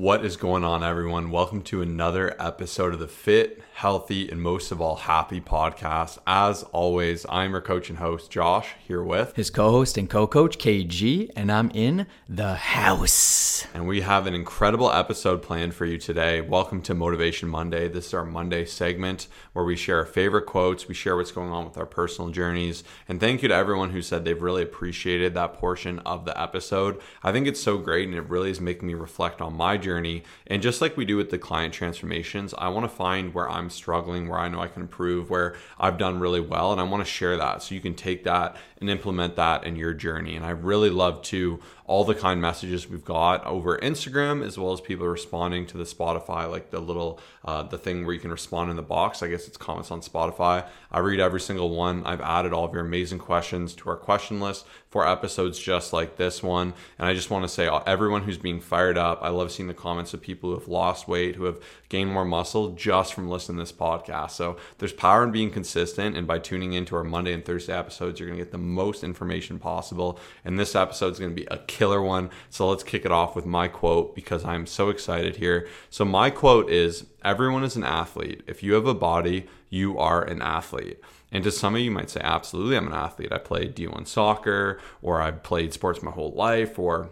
What is going on, everyone? Welcome to another episode of the Fit, Healthy, and most of all, Happy podcast. As always, I'm your coach and host, Josh, here with his co host and co coach, KG, and I'm in the house. And we have an incredible episode planned for you today. Welcome to Motivation Monday. This is our Monday segment where we share our favorite quotes, we share what's going on with our personal journeys. And thank you to everyone who said they've really appreciated that portion of the episode. I think it's so great and it really is making me reflect on my journey. And just like we do with the client transformations, I want to find where I'm struggling, where I know I can improve, where I've done really well. And I want to share that so you can take that and implement that in your journey. And I really love to all the kind messages we've got over Instagram, as well as people responding to the Spotify, like the little uh, the thing where you can respond in the box. I guess it's comments on Spotify. I read every single one. I've added all of your amazing questions to our question list for episodes just like this one. And I just want to say, uh, everyone who's being fired up, I love seeing the comments of people who have lost weight, who have gained more muscle just from listening to this podcast. So there's power in being consistent, and by tuning into our Monday and Thursday episodes, you're going to get the most information possible. And this episode is going to be a killer one. So let's kick it off with my quote because I'm so excited here. So, my quote is Everyone is an athlete. If you have a body, you are an athlete. And to some of you might say, absolutely, I'm an athlete. I played D1 soccer, or I've played sports my whole life, or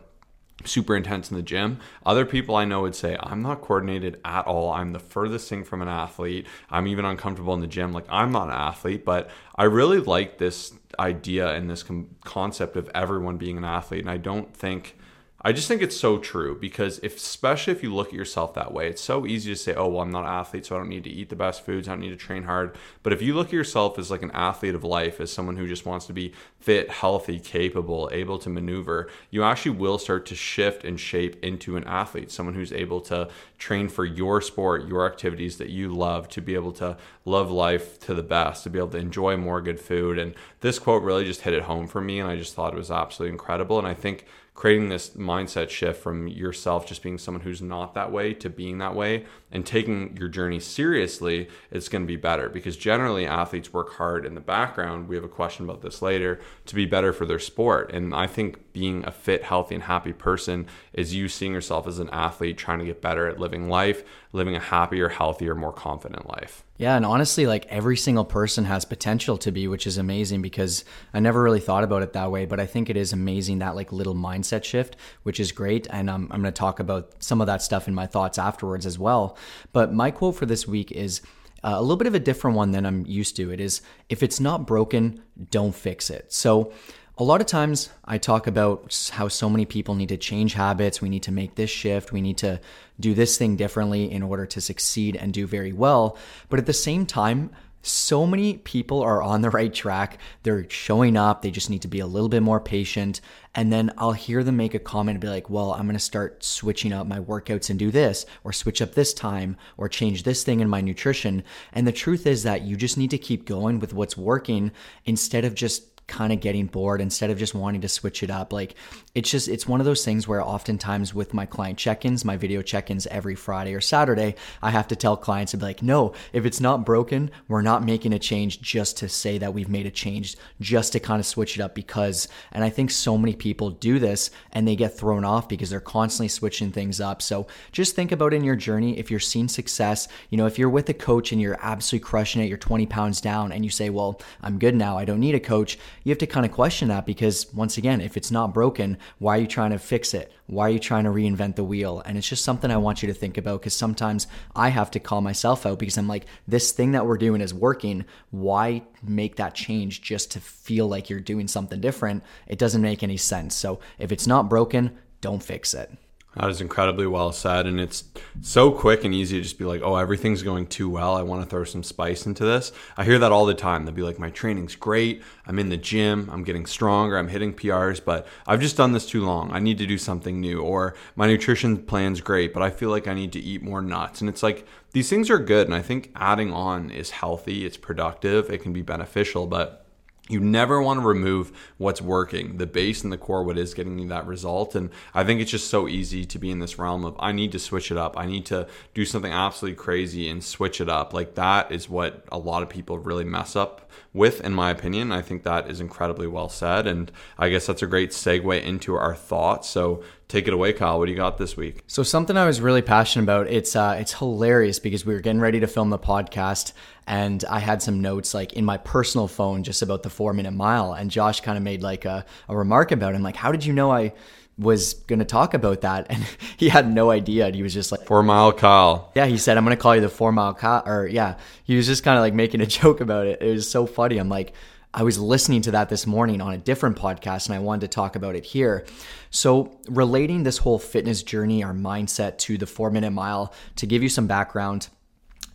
super intense in the gym. Other people I know would say, I'm not coordinated at all. I'm the furthest thing from an athlete. I'm even uncomfortable in the gym. Like, I'm not an athlete, but I really like this idea and this com- concept of everyone being an athlete. And I don't think I just think it's so true because if, especially if you look at yourself that way, it's so easy to say, "Oh, well, I'm not an athlete, so I don't need to eat the best foods. I don't need to train hard." But if you look at yourself as like an athlete of life, as someone who just wants to be fit, healthy, capable, able to maneuver, you actually will start to shift and shape into an athlete, someone who's able to train for your sport, your activities that you love, to be able to love life to the best, to be able to enjoy more good food. And this quote really just hit it home for me, and I just thought it was absolutely incredible. And I think creating this mindset shift from yourself just being someone who's not that way to being that way and taking your journey seriously, it's going to be better because generally athletes work hard in the background. We have a question about this later to be better for their sport. And I think being a fit, healthy, and happy person is you seeing yourself as an athlete trying to get better at living life, living a happier, healthier, more confident life. Yeah, and honestly, like every single person has potential to be, which is amazing because I never really thought about it that way. But I think it is amazing that like little mindset shift, which is great. And um, I'm going to talk about some of that stuff in my thoughts afterwards as well. But my quote for this week is uh, a little bit of a different one than I'm used to. It is if it's not broken, don't fix it. So a lot of times I talk about how so many people need to change habits. We need to make this shift. We need to do this thing differently in order to succeed and do very well. But at the same time, so many people are on the right track. They're showing up. They just need to be a little bit more patient. And then I'll hear them make a comment and be like, well, I'm going to start switching up my workouts and do this, or switch up this time, or change this thing in my nutrition. And the truth is that you just need to keep going with what's working instead of just kind of getting bored instead of just wanting to switch it up. Like it's just, it's one of those things where oftentimes with my client check ins, my video check ins every Friday or Saturday, I have to tell clients to be like, no, if it's not broken, we're not making a change just to say that we've made a change, just to kind of switch it up because, and I think so many people do this and they get thrown off because they're constantly switching things up. So just think about in your journey, if you're seeing success, you know, if you're with a coach and you're absolutely crushing it, you're 20 pounds down and you say, well, I'm good now. I don't need a coach you have to kind of question that because once again, if it's not broken, why are you trying to fix it? Why are you trying to reinvent the wheel? And it's just something I want you to think about because sometimes I have to call myself out because I'm like, this thing that we're doing is working. Why make that change just to feel like you're doing something different? It doesn't make any sense. So if it's not broken, don't fix it. That is incredibly well said. And it's so quick and easy to just be like, oh, everything's going too well. I want to throw some spice into this. I hear that all the time. They'll be like, my training's great. I'm in the gym. I'm getting stronger. I'm hitting PRs, but I've just done this too long. I need to do something new. Or my nutrition plan's great, but I feel like I need to eat more nuts. And it's like, these things are good. And I think adding on is healthy, it's productive, it can be beneficial. But you never want to remove what's working, the base and the core, what is getting you that result. And I think it's just so easy to be in this realm of I need to switch it up. I need to do something absolutely crazy and switch it up. Like that is what a lot of people really mess up with, in my opinion. I think that is incredibly well said. And I guess that's a great segue into our thoughts. So take it away, Kyle. What do you got this week? So something I was really passionate about. It's uh, it's hilarious because we were getting ready to film the podcast, and I had some notes like in my personal phone just about the four minute mile, and Josh kind of made like a, a remark about him, like, "How did you know I?" Was going to talk about that and he had no idea and he was just like four mile Kyle yeah he said i'm going to call you the four mile Kyle or yeah. He was just kind of like making a joke about it. It was so funny. I'm like I was listening to that this morning on a different podcast and I wanted to talk about it here. So, relating this whole fitness journey, our mindset to the four minute mile, to give you some background,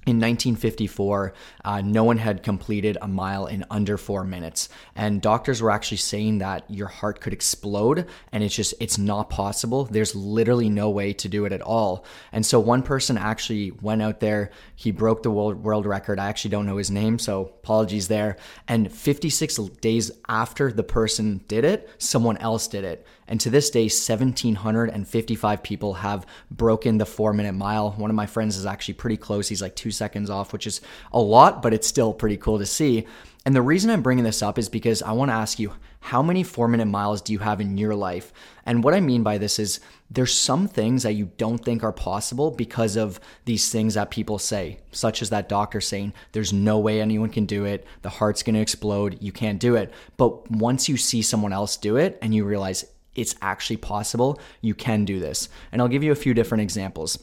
in 1954, uh, no one had completed a mile in under four minutes. And doctors were actually saying that your heart could explode and it's just, it's not possible. There's literally no way to do it at all. And so one person actually went out there, he broke the world, world record. I actually don't know his name, so apologies there. And 56 days after the person did it, someone else did it. And to this day, 1,755 people have broken the four minute mile. One of my friends is actually pretty close. He's like two seconds off, which is a lot, but it's still pretty cool to see. And the reason I'm bringing this up is because I want to ask you how many four minute miles do you have in your life? And what I mean by this is there's some things that you don't think are possible because of these things that people say, such as that doctor saying, there's no way anyone can do it. The heart's going to explode. You can't do it. But once you see someone else do it and you realize it's actually possible, you can do this. And I'll give you a few different examples.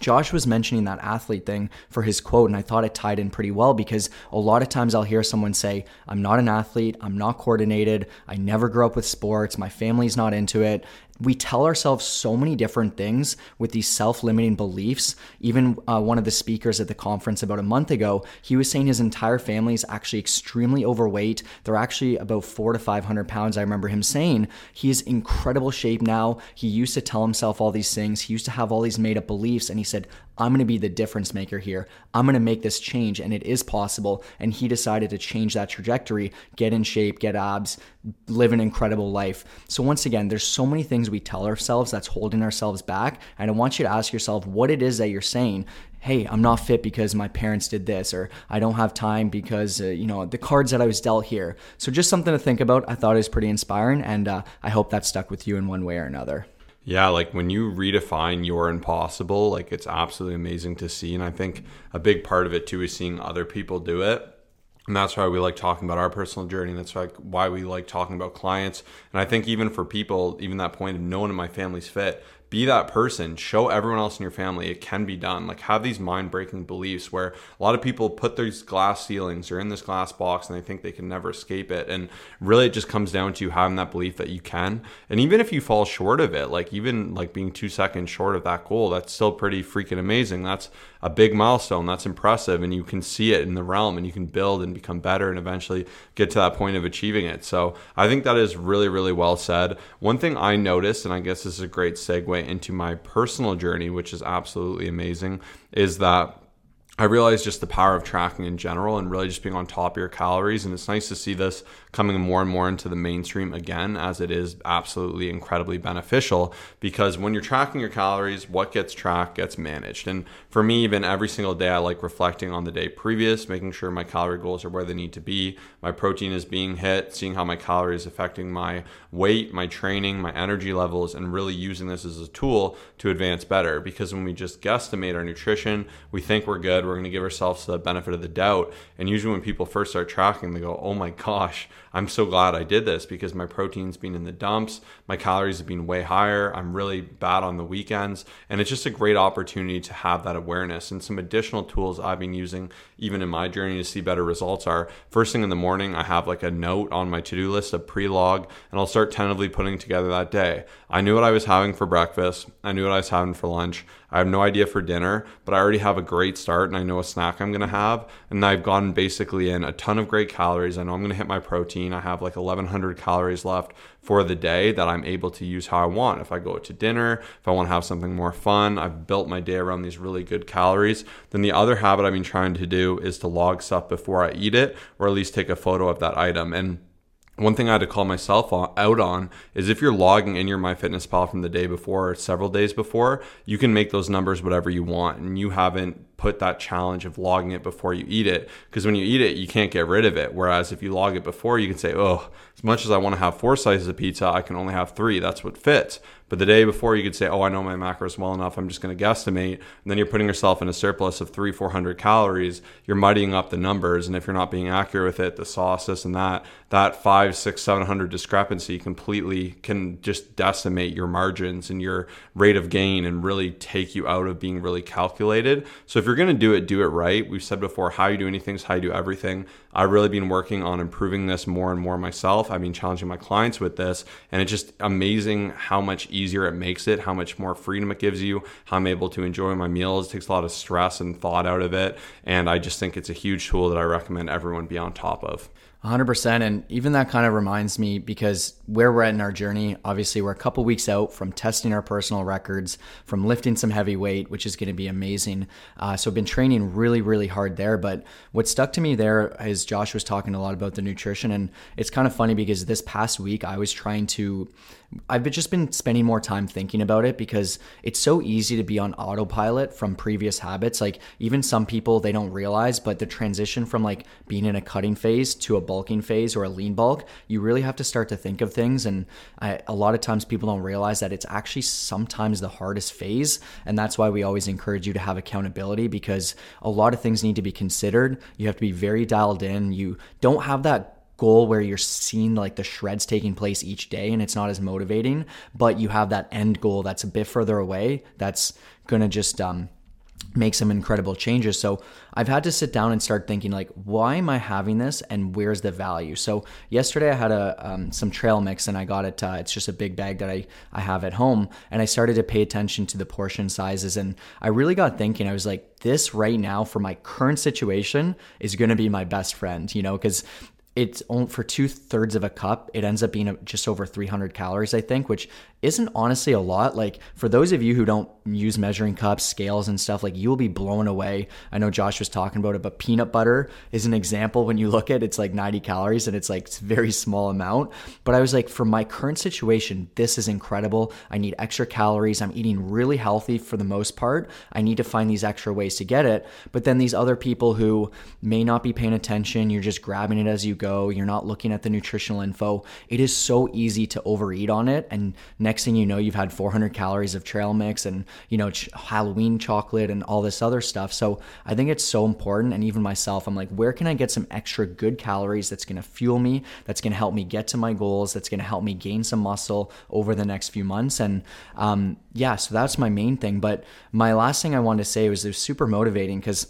Josh was mentioning that athlete thing for his quote, and I thought it tied in pretty well because a lot of times I'll hear someone say, I'm not an athlete, I'm not coordinated, I never grew up with sports, my family's not into it we tell ourselves so many different things with these self-limiting beliefs. Even uh, one of the speakers at the conference about a month ago he was saying his entire family is actually extremely overweight. They're actually about four to five hundred pounds. I remember him saying he's incredible shape now. He used to tell himself all these things. He used to have all these made-up beliefs. And he said i'm going to be the difference maker here i'm going to make this change and it is possible and he decided to change that trajectory get in shape get abs live an incredible life so once again there's so many things we tell ourselves that's holding ourselves back. And I want you to ask yourself what it is that you're saying. Hey, I'm not fit because my parents did this, or I don't have time because, uh, you know, the cards that I was dealt here. So, just something to think about. I thought it was pretty inspiring, and uh, I hope that stuck with you in one way or another. Yeah, like when you redefine your impossible, like it's absolutely amazing to see. And I think a big part of it too is seeing other people do it and that's why we like talking about our personal journey. That's like why we like talking about clients. And I think even for people, even that point of no one in my family's fit, be that person show everyone else in your family it can be done. Like have these mind-breaking beliefs where a lot of people put these glass ceilings or in this glass box and they think they can never escape it. And really it just comes down to having that belief that you can. And even if you fall short of it like even like being two seconds short of that goal that's still pretty freaking amazing. That's a big milestone. That's impressive and you can see it in the realm and you can build and become better and eventually get to that point of achieving it. So i think that is really really well said. One thing i noticed and i guess this is a great segue into my personal journey, which is absolutely amazing, is that I realized just the power of tracking in general and really just being on top of your calories. And it's nice to see this coming more and more into the mainstream again, as it is absolutely incredibly beneficial. Because when you're tracking your calories, what gets tracked gets managed. And for me, even every single day, I like reflecting on the day previous, making sure my calorie goals are where they need to be, my protein is being hit, seeing how my calories affecting my weight, my training, my energy levels, and really using this as a tool to advance better. Because when we just guesstimate our nutrition, we think we're good we're going to give ourselves the benefit of the doubt. And usually, when people first start tracking, they go, "Oh my gosh, I'm so glad I did this because my protein's been in the dumps, my calories have been way higher. I'm really bad on the weekends, and it's just a great opportunity to have that awareness. And some additional tools I've been using, even in my journey to see better results, are first thing in the morning, I have like a note on my to-do list, a pre-log, and I'll start tentatively putting together that day. I knew what I was having for breakfast. I knew what I was having for lunch. I have no idea for dinner, but I already have a great start and I know a snack I'm going to have. And I've gotten basically in a ton of great calories. I know I'm going to hit my protein. I have like 1100 calories left for the day that I'm able to use how I want. If I go to dinner, if I want to have something more fun, I've built my day around these really good calories. Then the other habit I've been trying to do is to log stuff before I eat it or at least take a photo of that item. And one thing I had to call myself out on is if you're logging in your MyFitnessPal from the day before or several days before, you can make those numbers whatever you want, and you haven't put that challenge of logging it before you eat it. Because when you eat it, you can't get rid of it. Whereas if you log it before, you can say, oh, as much as I want to have four slices of pizza, I can only have three. That's what fits. But the day before, you could say, "Oh, I know my macros well enough. I'm just going to guesstimate." And then you're putting yourself in a surplus of three, four hundred calories. You're muddying up the numbers, and if you're not being accurate with it, the sauce, this and that, that five, six, seven hundred discrepancy completely can just decimate your margins and your rate of gain, and really take you out of being really calculated. So if you're going to do it, do it right. We've said before, how you do anything is how you do everything. I've really been working on improving this more and more myself. I've been challenging my clients with this, and it's just amazing how much easier it makes it, how much more freedom it gives you, how I'm able to enjoy my meals. It takes a lot of stress and thought out of it, and I just think it's a huge tool that I recommend everyone be on top of. 100% and even that kind of reminds me because where we're at in our journey obviously we're a couple weeks out from testing our personal records from lifting some heavy weight which is going to be amazing uh, so i've been training really really hard there but what stuck to me there is josh was talking a lot about the nutrition and it's kind of funny because this past week i was trying to I've just been spending more time thinking about it because it's so easy to be on autopilot from previous habits. Like even some people they don't realize, but the transition from like being in a cutting phase to a bulking phase or a lean bulk, you really have to start to think of things. And I, a lot of times people don't realize that it's actually sometimes the hardest phase, and that's why we always encourage you to have accountability because a lot of things need to be considered. You have to be very dialed in. You don't have that goal where you're seeing like the shreds taking place each day and it's not as motivating, but you have that end goal that's a bit further away that's going to just um, make some incredible changes. So I've had to sit down and start thinking like, why am I having this and where's the value? So yesterday I had a um, some trail mix and I got it. Uh, it's just a big bag that I I have at home, and I started to pay attention to the portion sizes, and I really got thinking. I was like, this right now for my current situation is going to be my best friend, you know, because it's only for two thirds of a cup. It ends up being just over 300 calories, I think, which isn't honestly a lot. Like for those of you who don't use measuring cups, scales, and stuff, like you will be blown away. I know Josh was talking about it, but peanut butter is an example. When you look at it, it's like 90 calories and it's like it's very small amount. But I was like, for my current situation, this is incredible. I need extra calories. I'm eating really healthy for the most part. I need to find these extra ways to get it. But then these other people who may not be paying attention, you're just grabbing it as you go. You're not looking at the nutritional info. It is so easy to overeat on it. And next thing you know, you've had 400 calories of trail mix and, you know, ch- Halloween chocolate and all this other stuff. So I think it's so important. And even myself, I'm like, where can I get some extra good calories that's going to fuel me, that's going to help me get to my goals, that's going to help me gain some muscle over the next few months? And um, yeah, so that's my main thing. But my last thing I wanted to say was it was super motivating because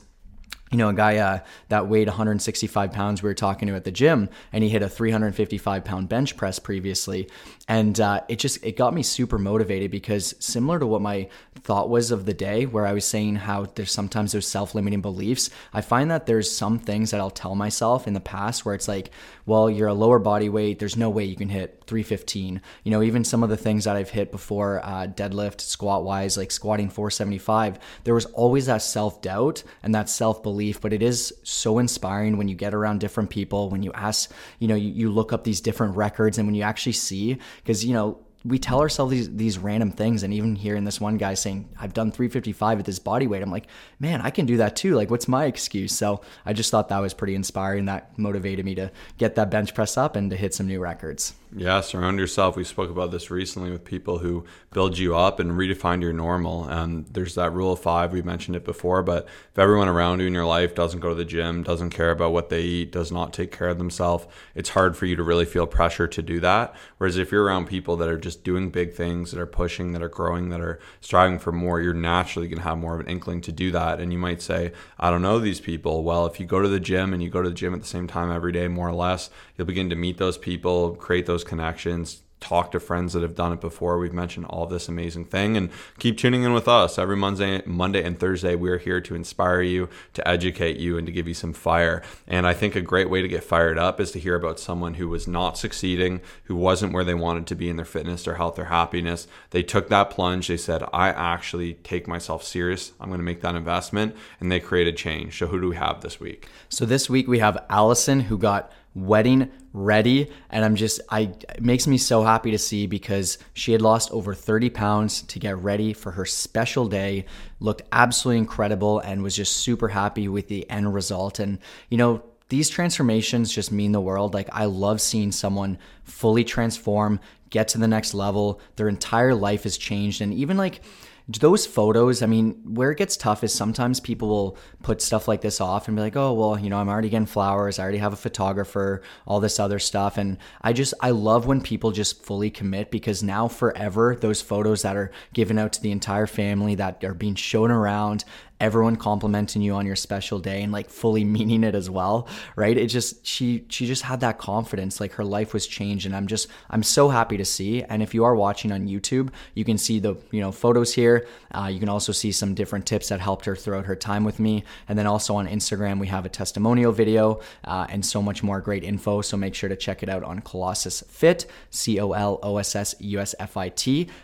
you know, a guy uh, that weighed 165 pounds we were talking to at the gym, and he hit a 355 pound bench press previously, and uh, it just it got me super motivated because similar to what my thought was of the day, where I was saying how there's sometimes those self limiting beliefs, I find that there's some things that I'll tell myself in the past where it's like, well, you're a lower body weight, there's no way you can hit 315. You know, even some of the things that I've hit before, uh, deadlift, squat wise, like squatting 475, there was always that self doubt and that self belief belief, but it is so inspiring when you get around different people, when you ask, you know, you, you look up these different records and when you actually see, because, you know, we tell ourselves these these random things and even hearing this one guy saying i've done 355 at this body weight i'm like man i can do that too like what's my excuse? So i just thought that was pretty inspiring that motivated me to get that bench press up and to hit some new records yeah, surround yourself. We spoke about this recently with people who build you up and redefine your normal. And there's that rule of five. We mentioned it before, but if everyone around you in your life doesn't go to the gym, doesn't care about what they eat, does not take care of themselves, it's hard for you to really feel pressure to do that. Whereas if you're around people that are just doing big things, that are pushing, that are growing, that are striving for more, you're naturally going to have more of an inkling to do that. And you might say, I don't know these people. Well, if you go to the gym and you go to the gym at the same time every day, more or less, you'll begin to meet those people, create those connections, talk to friends that have done it before. We've mentioned all this amazing thing and keep tuning in with us every Monday, Monday and Thursday. We're here to inspire you, to educate you, and to give you some fire. And I think a great way to get fired up is to hear about someone who was not succeeding, who wasn't where they wanted to be in their fitness, their health, their happiness. They took that plunge. They said, I actually take myself serious. I'm going to make that investment. And they created change. So who do we have this week? So this week we have Allison who got wedding ready and i'm just i it makes me so happy to see because she had lost over 30 pounds to get ready for her special day looked absolutely incredible and was just super happy with the end result. And you know these transformations just mean the world. Like i love seeing someone fully transform get to the next level. Their entire life has changed. And even like those photos, I mean, where it gets tough is sometimes people will put stuff like this off and be like, oh, well, you know, I'm already getting flowers. I already have a photographer, all this other stuff. And I just, I love when people just fully commit because now forever, those photos that are given out to the entire family that are being shown around, everyone complimenting you on your special day and like fully meaning it as well right? It just she she just had that confidence like her life was changed and i'm just i'm so happy to see and if you are watching on youtube you can see the you know photos here uh, you can also see some different tips that helped her throughout her time with me and then also on instagram we have a testimonial video uh, and so much more great info so make sure to check it out on colossus fit c-o-l-o-s-s-u-s-f-i-t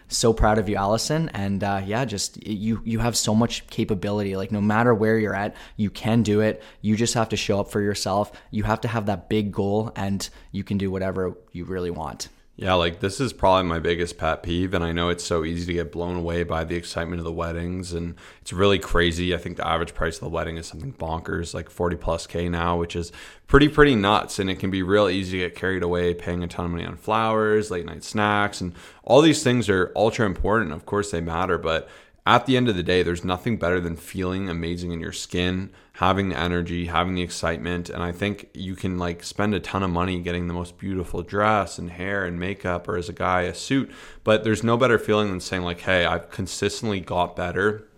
so proud of you allison and uh, yeah just you you have so much capability like, no matter where you're at, you can do it. You just have to show up for yourself. You have to have that big goal, and you can do whatever you really want. Yeah, like this is probably my biggest pet peeve. And I know it's so easy to get blown away by the excitement of the weddings. And it's really crazy. I think the average price of the wedding is something bonkers, like 40 plus K now, which is pretty, pretty nuts. And it can be real easy to get carried away paying a ton of money on flowers, late night snacks. And all these things are ultra important. Of course, they matter. But at the end of the day, there's nothing better than feeling amazing in your skin, having the energy, having the excitement. And I think you can like spend a ton of money getting the most beautiful dress and hair and makeup, or as a guy, a suit. But there's no better feeling than saying, like, hey, I've consistently got better.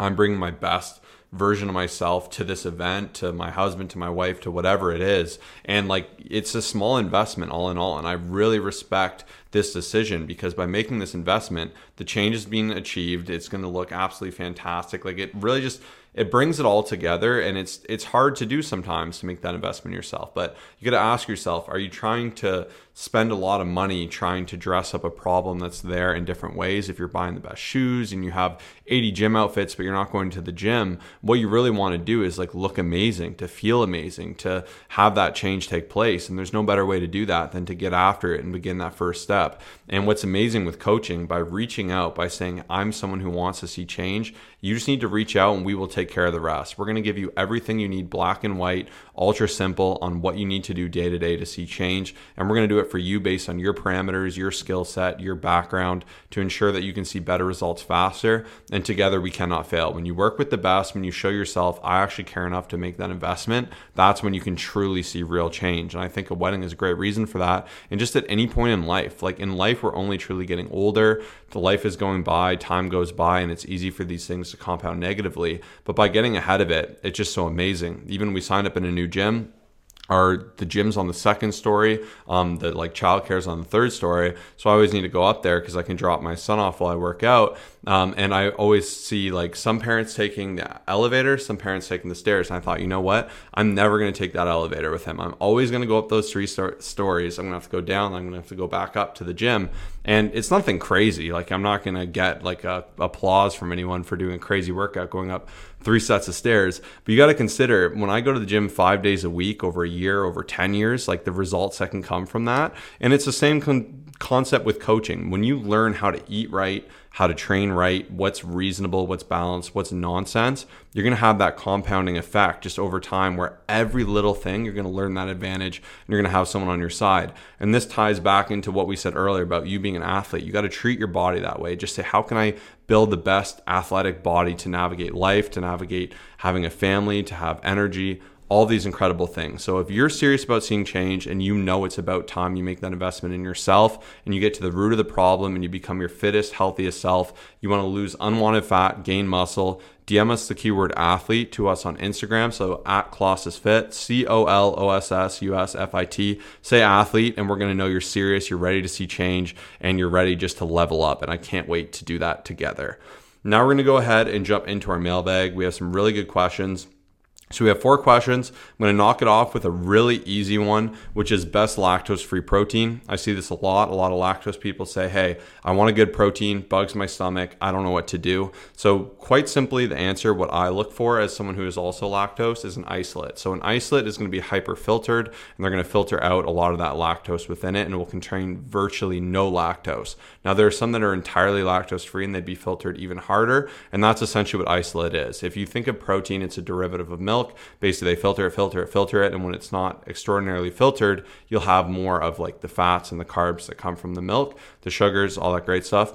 I'm bringing my best version of myself to this event, to my husband, to my wife, to whatever it is. And like it's a small investment all in all. And I really respect this decision because by making this investment, the change is being achieved. It's going to look absolutely fantastic. Like it really just it brings it all together and it's it's hard to do sometimes to make that investment yourself but you got to ask yourself are you trying to spend a lot of money trying to dress up a problem that's there in different ways. If you're buying the best shoes and you have 80 gym outfits but you're not going to the gym what you really want to do is like look amazing to feel amazing to have that change take place. And there's no better way to do that than to get after it and begin that first step. And what's amazing with coaching by reaching out by saying i'm someone who wants to see change you just need to reach out and we will take care of the rest. We're going to give you everything you need black and white ultra simple on what you need to do day to day to see change. And we're going to do it for you based on your parameters, your skill set, your background to ensure that you can see better results faster. And together we cannot fail. When you work with the best, when you show yourself, I actually care enough to make that investment, that's when you can truly see real change. And I think a wedding is a great reason for that. And just at any point in life, like in life, we're only truly getting older. The life is going by, time goes by, and it's easy for these things to compound negatively. But by getting ahead of it, it's just so amazing. Even we signed up in a new gym are the gyms on the second story um, the like childcare is on the third story. So i always need to go up there because i can drop my son off while i work out. Um, and i always see like some parents taking the elevator some parents taking the stairs. And i thought you know what? I'm never going to take that elevator with him. I'm always going to go up those three stories. I'm going to have to go down. I'm going to have to go back up to the gym. And it's nothing crazy. Like i'm not going to get like a, applause from anyone for doing a crazy workout going up three sets of stairs. But you got to consider when I go to the gym five days a week over a year, over 10 years, like the results that can come from that. And it's the same con- concept with coaching. When you learn how to eat right, how to train right, what's reasonable, what's balanced, what's nonsense, you're going to have that compounding effect just over time where every little thing you're going to learn that advantage and you're going to have someone on your side. And this ties back into what we said earlier about you being an athlete. You got to treat your body that way. Just say, how can I build the best athletic body to navigate life, to navigate having a family, to have energy? All these incredible things. So if you're serious about seeing change and you know it's about time you make that investment in yourself and you get to the root of the problem and you become your fittest, healthiest self, you want to lose unwanted fat, gain muscle, DM us the keyword athlete to us on Instagram. So at Colossus Fit, C O L O S S U S F I T. Say athlete, and we're going to know you're serious, you're ready to see change, and you're ready just to level up. And I can't wait to do that together. Now we're going to go ahead and jump into our mailbag. We have some really good questions So we have four questions. I'm going to knock it off with a really easy one, which is best lactose free protein. I see this a lot. A lot of lactose people say, Hey, I want a good protein, bugs my stomach. I don't know what to do. So, quite simply, the answer, what I look for as someone who is also lactose, is an isolate. So, an isolate is going to be hyper filtered and they're going to filter out a lot of that lactose within it and it will contain virtually no lactose. Now, there are some that are entirely lactose free and they'd be filtered even harder. And that's essentially what isolate is. If you think of protein, it's a derivative of milk milk. Basically, they filter it, filter it, filter it, and when it's not extraordinarily filtered, you'll have more of like the fats and the carbs that come from the milk, the sugars, all that great stuff.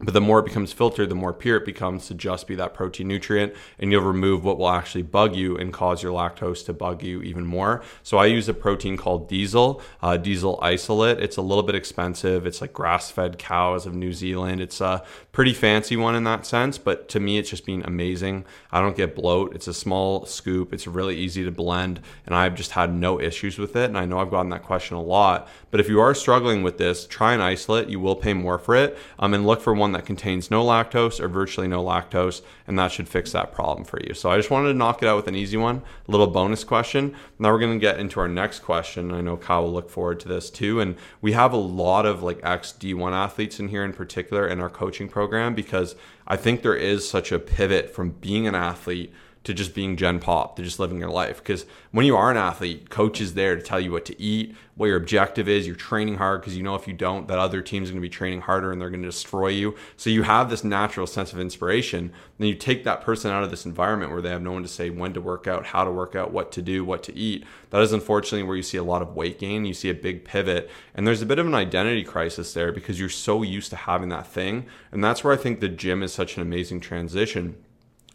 But the more it becomes filtered, the more pure it becomes to just be that protein nutrient, and you'll remove what will actually bug you and cause your lactose to bug you even more. So I use a protein called Diesel, uh, Diesel Isolate. It's a little bit expensive. It's like grass-fed cows of New Zealand. It's a pretty fancy one in that sense, but to me, it's just been amazing. I don't get bloat. It's a small scoop. It's really easy to blend, and I've just had no issues with it. And I know I've gotten that question a lot. But if you are struggling with this, try an isolate. You will pay more for it, um, and look for one that contains no lactose or virtually no lactose, and that should fix that problem for you. So I just wanted to knock it out with an easy one, a little bonus question. Now we're going to get into our next question. I know Kyle will look forward to this too. And we have a lot of like ex D1 athletes in here in particular in our coaching program because I think there is such a pivot from being an athlete to just being gen pop, to just living your life. Because when you are an athlete, coach is there to tell you what to eat, what your objective is. You're training hard because you know if you don't, that other team's going to be training harder and they're going to destroy you. So you have this natural sense of inspiration. Then you take that person out of this environment where they have no one to say when to work out, how to work out, what to do, what to eat. That is unfortunately where you see a lot of weight gain. You see a big pivot, and there's a bit of an identity crisis there because you're so used to having that thing. And that's where I think the gym is such an amazing transition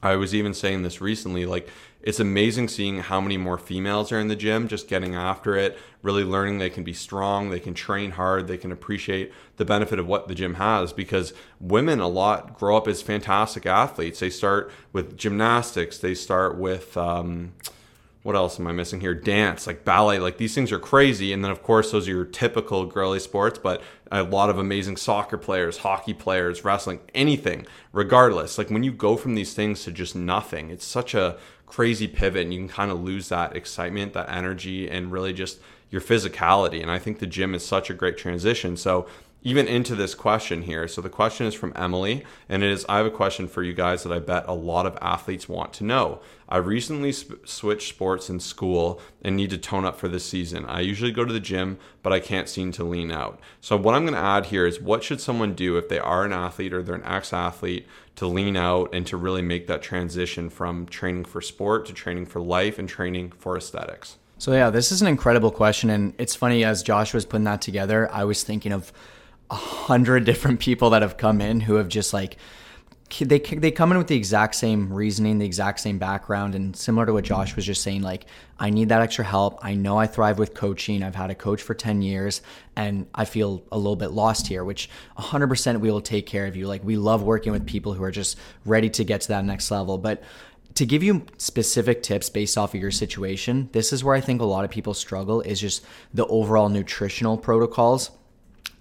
I was even saying this recently like it's amazing seeing how many more females are in the gym just getting after it, really learning they can be strong, they can train hard, they can appreciate the benefit of what the gym has because women a lot grow up as fantastic athletes. They start with gymnastics, they start with um, what else am I missing here? Dance, like ballet, like these things are crazy. And then, of course, those are your typical girly sports, but a lot of amazing soccer players, hockey players, wrestling, anything, regardless. Like when you go from these things to just nothing, it's such a crazy pivot and you can kind of lose that excitement, that energy, and really just your physicality. And I think the gym is such a great transition. So even into this question here. So the question is from Emily, and it is I have a question for you guys that I bet a lot of athletes want to know. I recently sp- switched sports in school and need to tone up for this season. I usually go to the gym, but I can't seem to lean out. So what I'm going to add here is what should someone do if they are an athlete or they're an ex-athlete to lean out and to really make that transition from training for sport to training for life and training for aesthetics? So yeah, this is an incredible question and it's funny as Josh was putting that together, I was thinking of a hundred different people that have come in who have just like they they come in with the exact same reasoning, the exact same background, and similar to what Josh was just saying. Like, I need that extra help. I know I thrive with coaching. I've had a coach for ten years, and I feel a little bit lost here. Which 100% we will take care of you. Like, we love working with people who are just ready to get to that next level. But to give you specific tips based off of your situation, this is where I think a lot of people struggle. Is just the overall nutritional protocols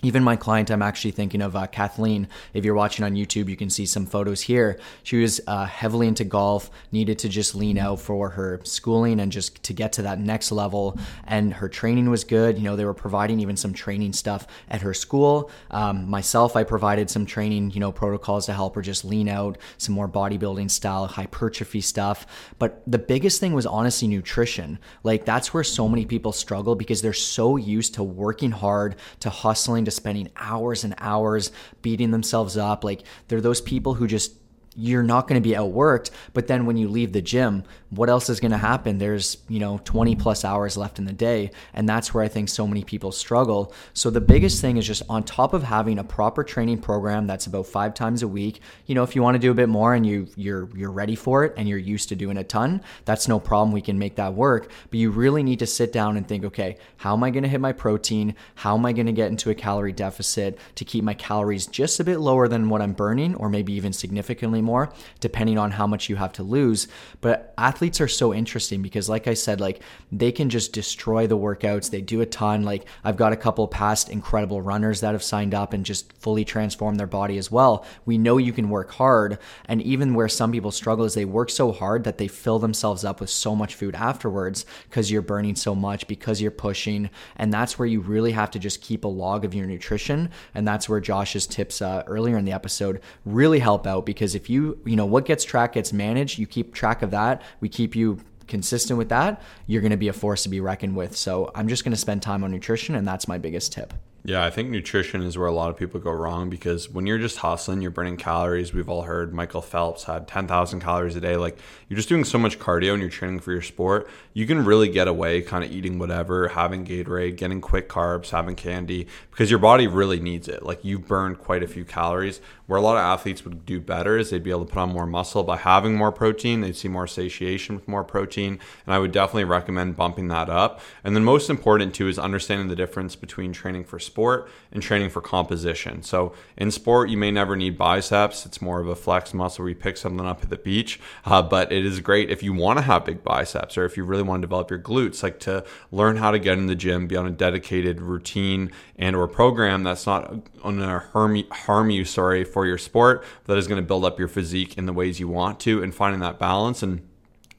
even my client, I'm actually thinking of uh, Kathleen. If you're watching on YouTube, you can see some photos here. She was uh, heavily into golf, needed to just lean out for her schooling and just to get to that next level. And her training was good. You know, they were providing even some training stuff at her school. Um, myself, I provided some training, you know, protocols to help her just lean out, some more bodybuilding style, hypertrophy stuff. But the biggest thing was honestly nutrition. Like, that's where so many people struggle because they're so used to working hard, to hustling, to spending hours and hours beating themselves up. Like they're those people who just you're not going to be outworked. But then when you leave the gym, what else is going to happen? There's, you know, 20 plus hours left in the day. And that's where I think so many people struggle. So the biggest thing is just on top of having a proper training program that's about five times a week, you know, if you want to do a bit more and you you're you're ready for it and you're used to doing a ton, that's no problem. We can make that work. But you really need to sit down and think, okay, how am I going to hit my protein? How am I going to get into a calorie deficit to keep my calories just a bit lower than what I'm burning or maybe even significantly more, depending on how much you have to lose. But athletes athletes are so interesting because like I said, like they can just destroy the workouts. They do a ton. Like I've got a couple past incredible runners that have signed up and just fully transformed their body as well. We know you can work hard. And even where some people struggle is they work so hard that they fill themselves up with so much food afterwards because you're burning so much, because you're pushing. And that's where you really have to just keep a log of your nutrition. And that's where Josh's tips uh, earlier in the episode really help out because if you, you know, what gets tracked gets managed, you keep track of that. We keep you consistent with that, you're going to be a force to be reckoned with. So I'm just going to spend time on nutrition, and that's my biggest tip. Yeah, I think nutrition is where a lot of people go wrong because when you're just hustling, you're burning calories. We've all heard Michael Phelps had 10,000 calories a day. Like you're just doing so much cardio and you're training for your sport. You can really get away kind of eating whatever, having Gatorade, getting quick carbs, having candy because your body really needs it. Like you've burned quite a few calories. Where a lot of athletes would do better is they'd be able to put on more muscle by having more protein. They'd see more satiation with more protein. And I would definitely recommend bumping that up. And then most important too is understanding the difference between training for sport and training for composition. So in sport, you may never need biceps. It's more of a flex muscle where you pick something up at the beach. Uh, but it is great if you want to have big biceps or if you really want to develop your glutes, like to learn how to get in the gym, be on a dedicated routine and or program that's not going to harm, harm you, sorry, for your sport, that is going to build up your physique in the ways you want to and finding that balance and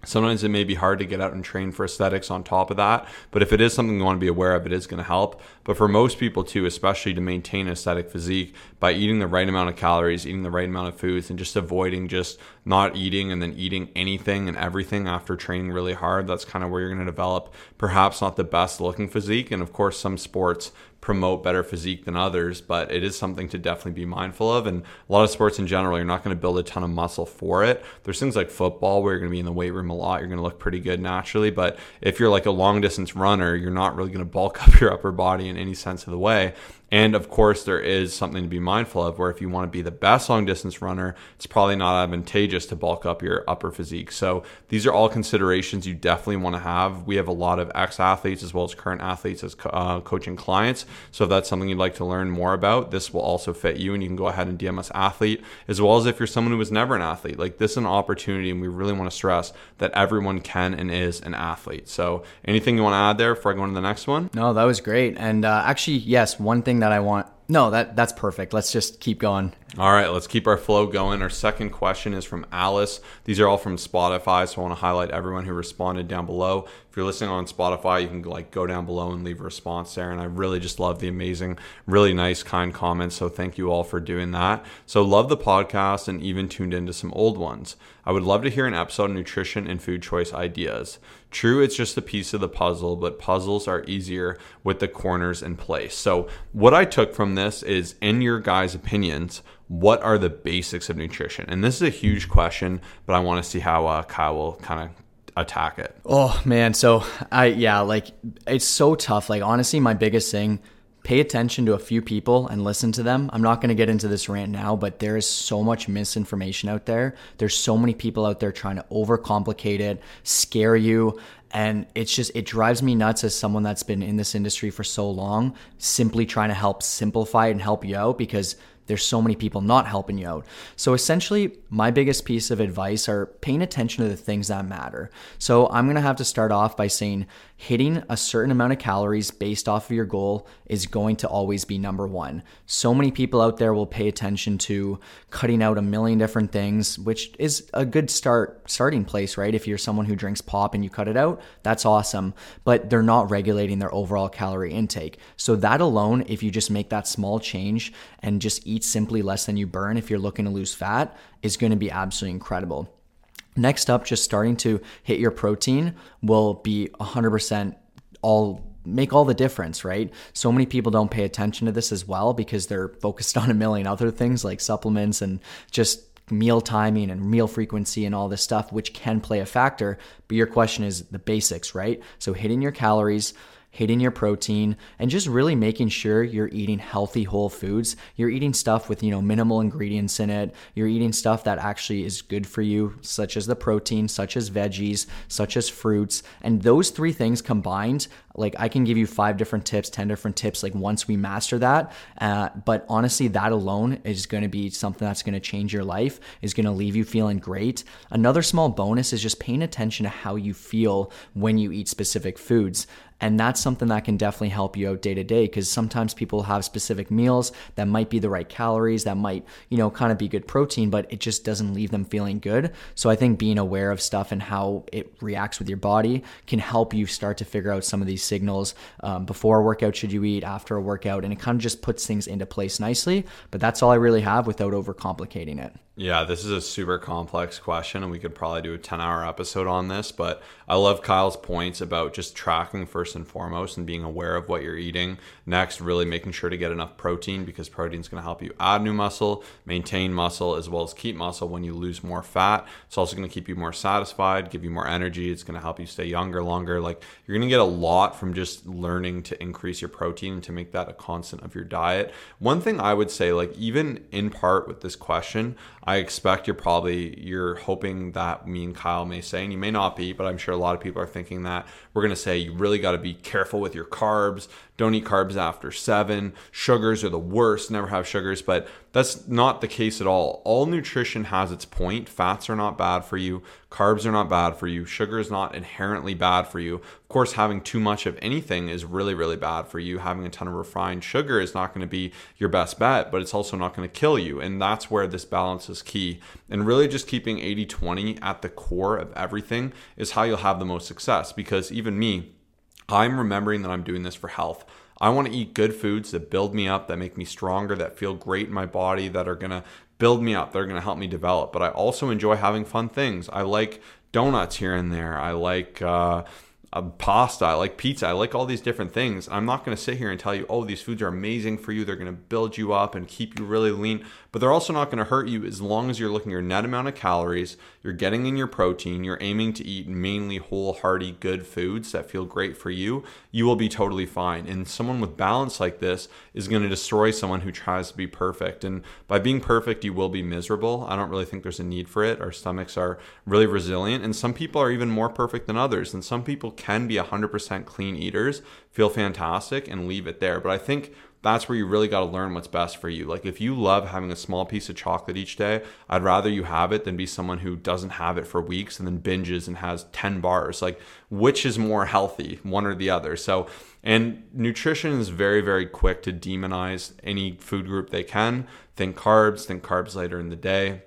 Sometimes it may be hard to get out and train for aesthetics on top of that, but if it is something you want to be aware of, it is going to help. But for most people too, especially to maintain aesthetic physique, by eating the right amount of calories, eating the right amount of foods, and just avoiding just not eating and then eating anything and everything after training really hard, that's kind of where you're going to develop perhaps not the best looking physique. And of course, some sports promote better physique than others, but it is something to definitely be mindful of. And a lot of sports in general, you're not going to build a ton of muscle for it. There's things like football where you're going to be in the weight room a lot. You're going to look pretty good naturally. But if you're like a long distance runner, you're not really going to bulk up your upper body in any sense of the way. And of course, there is something to be mindful of where if you want to be the best long distance runner, it's probably not advantageous to bulk up your upper physique. So these are all considerations you definitely want to have. We have a lot of ex athletes as well as current athletes as uh, coaching clients. So if that's something you'd like to learn more about, this will also fit you. And you can go ahead and DM us athlete, as well as if you're someone who was never an athlete. Like this is an opportunity, and we really want to stress that everyone can and is an athlete. So anything you want to add there before I go on to the next one? No, that was great. And uh, actually, yes, one thing that I want. No, that that's perfect. Let's just keep going. All right, let's keep our flow going. Our second question is from Alice. These are all from Spotify, so I want to highlight everyone who responded down below. If you're listening on Spotify, you can like go down below and leave a response there. And I really just love the amazing, really nice, kind comments. So thank you all for doing that. So love the podcast and even tuned into some old ones. I would love to hear an episode on nutrition and food choice ideas. True, it's just a piece of the puzzle, but puzzles are easier with the corners in place. So what I took from this is, in your guys' opinions, what are the basics of nutrition? And this is a huge question, but I want to see how uh, Kyle will kind of attack it. Oh man, so I yeah, like it's so tough. Like honestly, my biggest thing pay attention to a few people and listen to them. I'm not going to get into this rant now, but there is so much misinformation out there. There's so many people out there trying to overcomplicate it, scare you, and it's just it drives me nuts as someone that's been in this industry for so long, simply trying to help simplify and help you out because there's so many people not helping you out. So essentially, my biggest piece of advice are paying attention to the things that matter. So I'm going to have to start off by saying hitting a certain amount of calories based off of your goal is going to always be number 1. So many people out there will pay attention to cutting out a million different things, which is a good start starting place, right? If you're someone who drinks pop and you cut it out, that's awesome, but they're not regulating their overall calorie intake. So that alone, if you just make that small change and just eat simply less than you burn if you're looking to lose fat is going to be absolutely incredible. Next up, just starting to hit your protein will be 100% all make all the difference, right? So many people don't pay attention to this as well because they're focused on a million other things like supplements and just meal timing and meal frequency and all this stuff, which can play a factor. But your question is the basics, right? So hitting your calories, hitting your protein, and just really making sure you're eating healthy whole foods. You're eating stuff with, you know, minimal ingredients in it. You're eating stuff that actually is good for you, such as the protein, such as veggies, such as fruits. And those three things combined like I can give you five different tips, 10 different tips, like once we master that. Uh, but honestly, that alone is going to be something that's going to change your life, is going to leave you feeling great. Another small bonus is just paying attention to how you feel when you eat specific foods. And that's something that can definitely help you out day to day because sometimes people have specific meals that might be the right calories, that might, you know, kind of be good protein, but it just doesn't leave them feeling good. So I think being aware of stuff and how it reacts with your body can help you start to figure out some of these signals um, before a workout, should you eat, after a workout, and it kind of just puts things into place nicely. But that's all I really have without overcomplicating it. Yeah, this is a super complex question, and we could probably do a 10 hour episode on this. But I love Kyle's points about just tracking first and foremost and being aware of what you're eating. Next, really making sure to get enough protein because protein is going to help you add new muscle, maintain muscle, as well as keep muscle when you lose more fat. It's also going to keep you more satisfied, give you more energy. It's going to help you stay younger longer. Like you're going to get a lot from just learning to increase your protein and to make that a constant of your diet. One thing I would say, like, even in part with this question, I expect you're probably you're hoping that me and Kyle may say, and you may not be, but I'm sure a lot of people are thinking that we're gonna say you really got to be careful with your carbs. Don't eat carbs after seven. Sugars are the worst. Never have sugars, but that's not the case at all. All nutrition has its point. Fats are not bad for you. Carbs are not bad for you. Sugar is not inherently bad for you. Of course, having too much of anything is really, really bad for you. Having a ton of refined sugar is not going to be your best bet, but it's also not going to kill you. And that's where this balance is key. And really, just keeping 80 20 at the core of everything is how you'll have the most success. Because even me, I'm remembering that I'm doing this for health. I want to eat good foods that build me up, that make me stronger, that feel great in my body, that are going to build me up, that are going to help me develop. But I also enjoy having fun things. I like donuts here and there. I like, uh, uh, pasta, I like pizza, I like all these different things. I'm not going to sit here and tell you, oh, these foods are amazing for you. They're going to build you up and keep you really lean, but they're also not going to hurt you as long as you're looking at your net amount of calories, you're getting in your protein, you're aiming to eat mainly whole, hearty, good foods that feel great for you. You will be totally fine. And someone with balance like this is going to destroy someone who tries to be perfect. And by being perfect, you will be miserable. I don't really think there's a need for it. Our stomachs are really resilient, and some people are even more perfect than others. And some people can be 100% clean eaters, feel fantastic, and leave it there. But I think that's where you really got to learn what's best for you. Like if you love having a small piece of chocolate each day, I'd rather you have it than be someone who doesn't have it for weeks and then binges and has 10 bars. Like which is more healthy, one or the other. So and nutrition is very very quick to demonize any food group they can. Think carbs, think carbs later in the day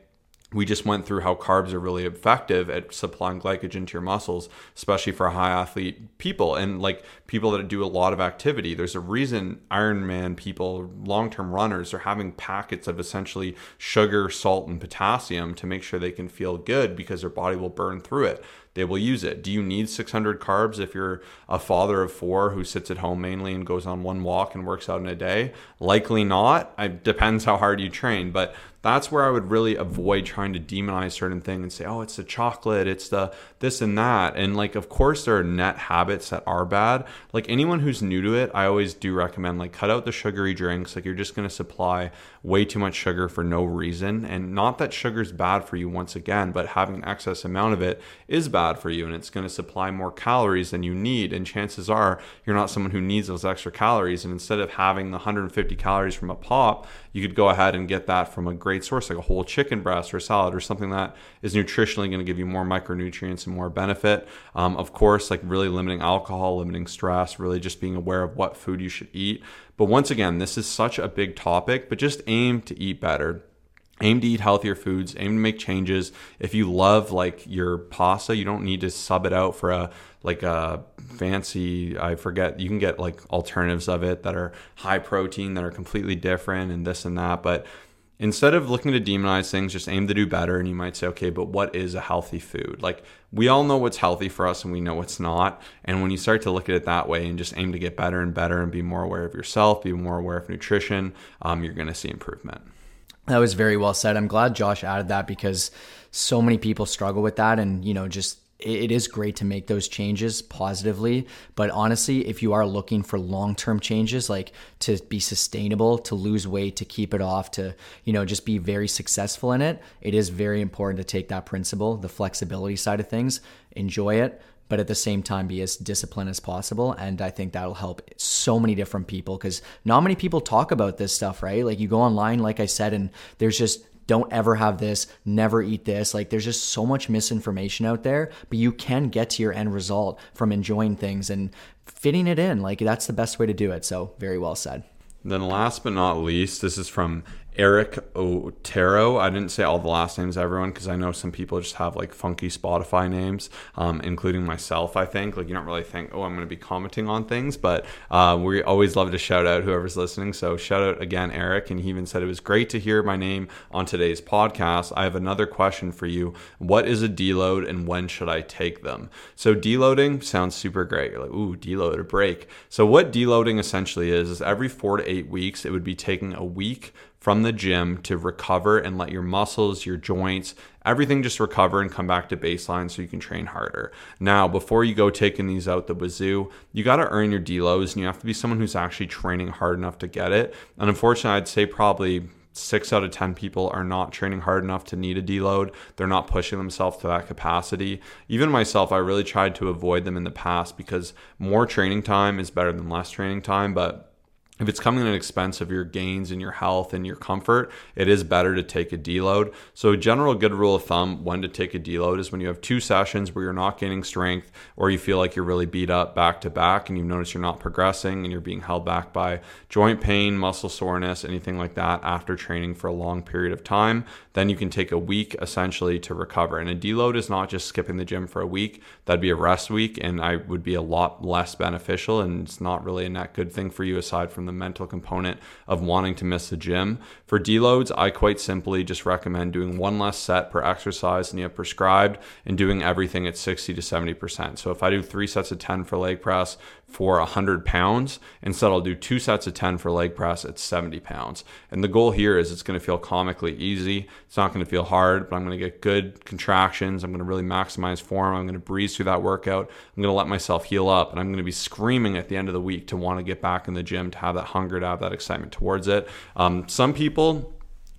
we just went through how carbs are really effective at supplying glycogen to your muscles, especially for high athlete people and like people that do a lot of activity. There's a reason Ironman people, long term runners, are having packets of essentially sugar, salt, and potassium to make sure they can feel good because their body will burn through it they will use it. Do you need 600 carbs if you're a father of four who sits at home mainly and goes on one walk and works out in a day? Likely not. It depends how hard you train, but that's where I would really avoid trying to demonize certain things and say, oh, it's the chocolate, it's the this and that. And like, of course, there are net habits that are bad. Like anyone who's new to it, I always do recommend like cut out the sugary drinks. Like you're just going to supply way too much sugar for no reason. And not that sugar's bad for you once again, but having excess amount of it is bad for you and it's going to supply more calories than you need. And chances are you're not someone who needs those extra calories. And instead of having the 150 calories from a pop, you could go ahead and get that from a great source like a whole chicken breast or salad or something that is nutritionally going to give you more micronutrients and more benefit. Um, of course, like really limiting alcohol, limiting stress, really just being aware of what food you should eat. But once again, this is such a big topic, but just aim to eat better aim to eat healthier foods aim to make changes if you love like your pasta you don't need to sub it out for a like a fancy i forget you can get like alternatives of it that are high protein that are completely different and this and that but instead of looking to demonize things, just aim to do better. And you might say, okay, but what is a healthy food? Like we all know what's healthy for us and we know what's not. And when you start to look at it that way and just aim to get better and better and be more aware of yourself, be more aware of nutrition, um, you're going to see improvement. That was very well said. I'm glad Josh added that because so many people struggle with that and, you know, just it is great to make those changes positively. But honestly, if you are looking for long term changes, like to be sustainable, to lose weight, to keep it off, to, you know, just be very successful in it, it is very important to take that principle, the flexibility side of things, enjoy it, but at the same time be as disciplined as possible. And I think that'll help so many different people because not many people talk about this stuff, right? Like you go online, like I said, and there's just don't ever have this, never eat this. Like there's just so much misinformation out there, but you can get to your end result from enjoying things and fitting it in. Like that's the best way to do it. So, very well said. Then, last but not least, this is from Eric Otero. I didn't say all the last names, everyone, because I know some people just have like funky Spotify names, um, including myself. I think like you don't really think, oh, I'm going to be commenting on things, but uh, we always love to shout out whoever's listening. So shout out again, Eric, and he even said it was great to hear my name on today's podcast. I have another question for you. What is a deload, and when should I take them? So deloading sounds super great. You're like, ooh, deload a break. So what deloading essentially is is every four to eight weeks, it would be taking a week from the gym to recover and let your muscles, your joints, everything just recover and come back to baseline so you can train harder. Now, before you go taking these out the wazoo, you got to earn your deloads and you have to be someone who's actually training hard enough to get it. And unfortunately, I'd say probably six out of 10 people are not training hard enough to need a deload. They're not pushing themselves to that capacity. Even myself, I really tried to avoid them in the past because more training time is better than less training time. But if it's coming at an expense of your gains and your health and your comfort, it is better to take a deload. So, a general good rule of thumb when to take a deload is when you have two sessions where you're not gaining strength or you feel like you're really beat up back to back and you notice you're not progressing and you're being held back by joint pain, muscle soreness, anything like that after training for a long period of time. Then you can take a week essentially to recover. And a deload is not just skipping the gym for a week, that'd be a rest week and I would be a lot less beneficial and it's not really a net good thing for you aside from the mental component of wanting to miss the gym. For deloads, I quite simply just recommend doing one less set per exercise than you have prescribed and doing everything at 60 to 70%. So if I do three sets of 10 for leg press, for 100 pounds. Instead, I'll do two sets of 10 for leg press at 70 pounds. And the goal here is it's going to feel comically easy. It's not going to feel hard, but I'm going to get good contractions. I'm going to really maximize form. I'm going to breeze through that workout. I'm going to let myself heal up. And I'm going to be screaming at the end of the week to want to get back in the gym, to have that hunger, to have that excitement towards it. Um, some people,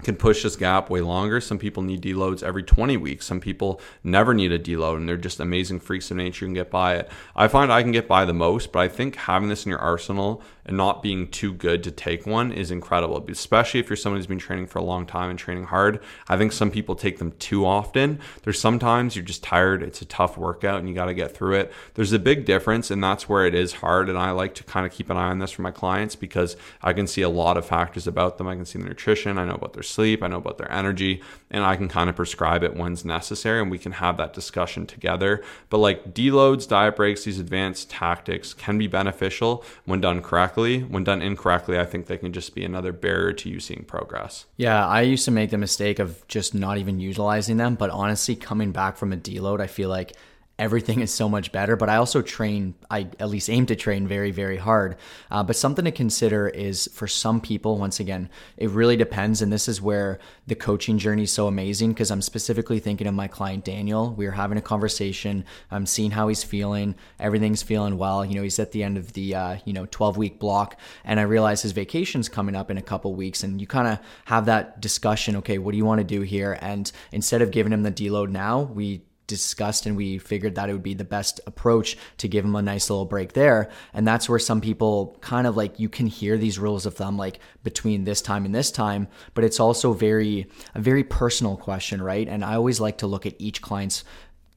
can push this gap way longer. Some people need deloads every 20 weeks. Some people never need a deload and they're just amazing freaks of nature and get by it. I find I can get by the most, but I think having this in your arsenal and not being too good to take one is incredible, especially if you're someone who's been training for a long time and training hard. I think some people take them too often. There's sometimes you're just tired, it's a tough workout and you got to get through it. There's a big difference, and that's where it is hard. And I like to kind of keep an eye on this for my clients because I can see a lot of factors about them. I can see their nutrition, I know about their sleep, I know about their energy, and I can kind of prescribe it when's necessary and we can have that discussion together. But like deloads, diet breaks, these advanced tactics can be beneficial when done correctly. When done incorrectly, I think they can just be another barrier to you seeing progress. Yeah, I used to make the mistake of just not even utilizing them, but honestly, coming back from a deload, I feel like everything is so much better. But I also train, I at least aim to train very, very hard. Uh, but something to consider is for some people, once again, it really depends. And this is where the coaching journey is so amazing because I'm specifically thinking of my client Daniel. We are having a conversation. I'm seeing how he's feeling. Everything's feeling well. You know, he's at the end of the uh, you know 12 week block, and I realize his vacation's coming up in a couple weeks, and you kind of have that discussion. Okay, what do you want to do here? And instead of giving him the deload now, we discussed and we figured that it would be the best approach to give him a nice little break there. And that's where some people kind of like you can hear these rules of thumb like between this time and this time but it's also very a very personal question right? And i always like to look at each client's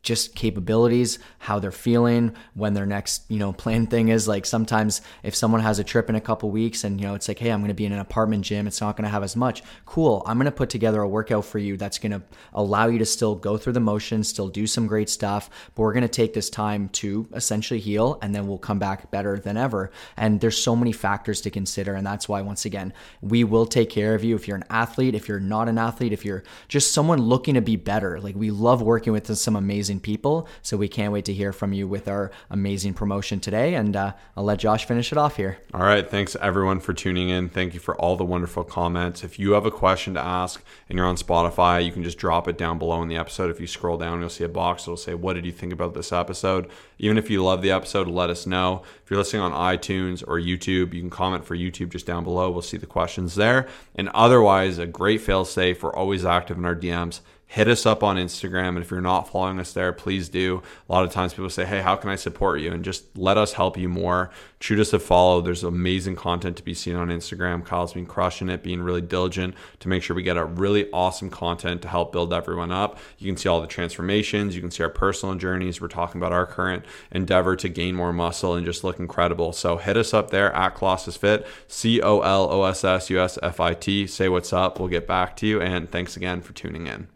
just capabilities, how they're feeling, when their next, you know, plan thing is. Like sometimes if someone has a trip in a couple weeks and, you know, it's like, hey, I'm to be in an apartment gym, it's not to have as much. Cool. I'm to put together a workout for you that's to allow you to still go through the motions, still do some great stuff, but we're to take this time to essentially heal and then we'll come back better than ever. And there's so many factors to consider. And that's why, once again, we will take care of you if you're an athlete, if you're not an athlete, if you're just someone looking to be better. Like we love working with some amazing amazing people. So we can't wait to hear from you with our amazing promotion today. And uh, I'll let Josh finish it off here. All right. Thanks everyone for tuning in. Thank you for all the wonderful comments. If you have a question to ask and you're on Spotify, you can just drop it down below in the episode. If you scroll down, you'll see a box that'll say, What did you think about this episode? Even if you love the episode, let us know. If you're listening on iTunes or YouTube, you can comment for YouTube just down below. We'll see the questions there. And otherwise, a great fail safe. We're always active in our DMs hit us up on Instagram. And if you're not following us there, please do. A lot of times people say, Hey, how can I support you? And just let us help you more. Shoot us a follow. There's amazing content to be seen on Instagram. Kyle's been crushing it, being really diligent to make sure we get a really awesome content to help build everyone up. You can see all the transformations, you can see our personal journeys. We're talking about our current endeavor to gain more muscle and just look incredible. So hit us up there at Colossus Fit, C O L O S S U S F I T. Say what's up. We'll get back to you. And thanks again for tuning in.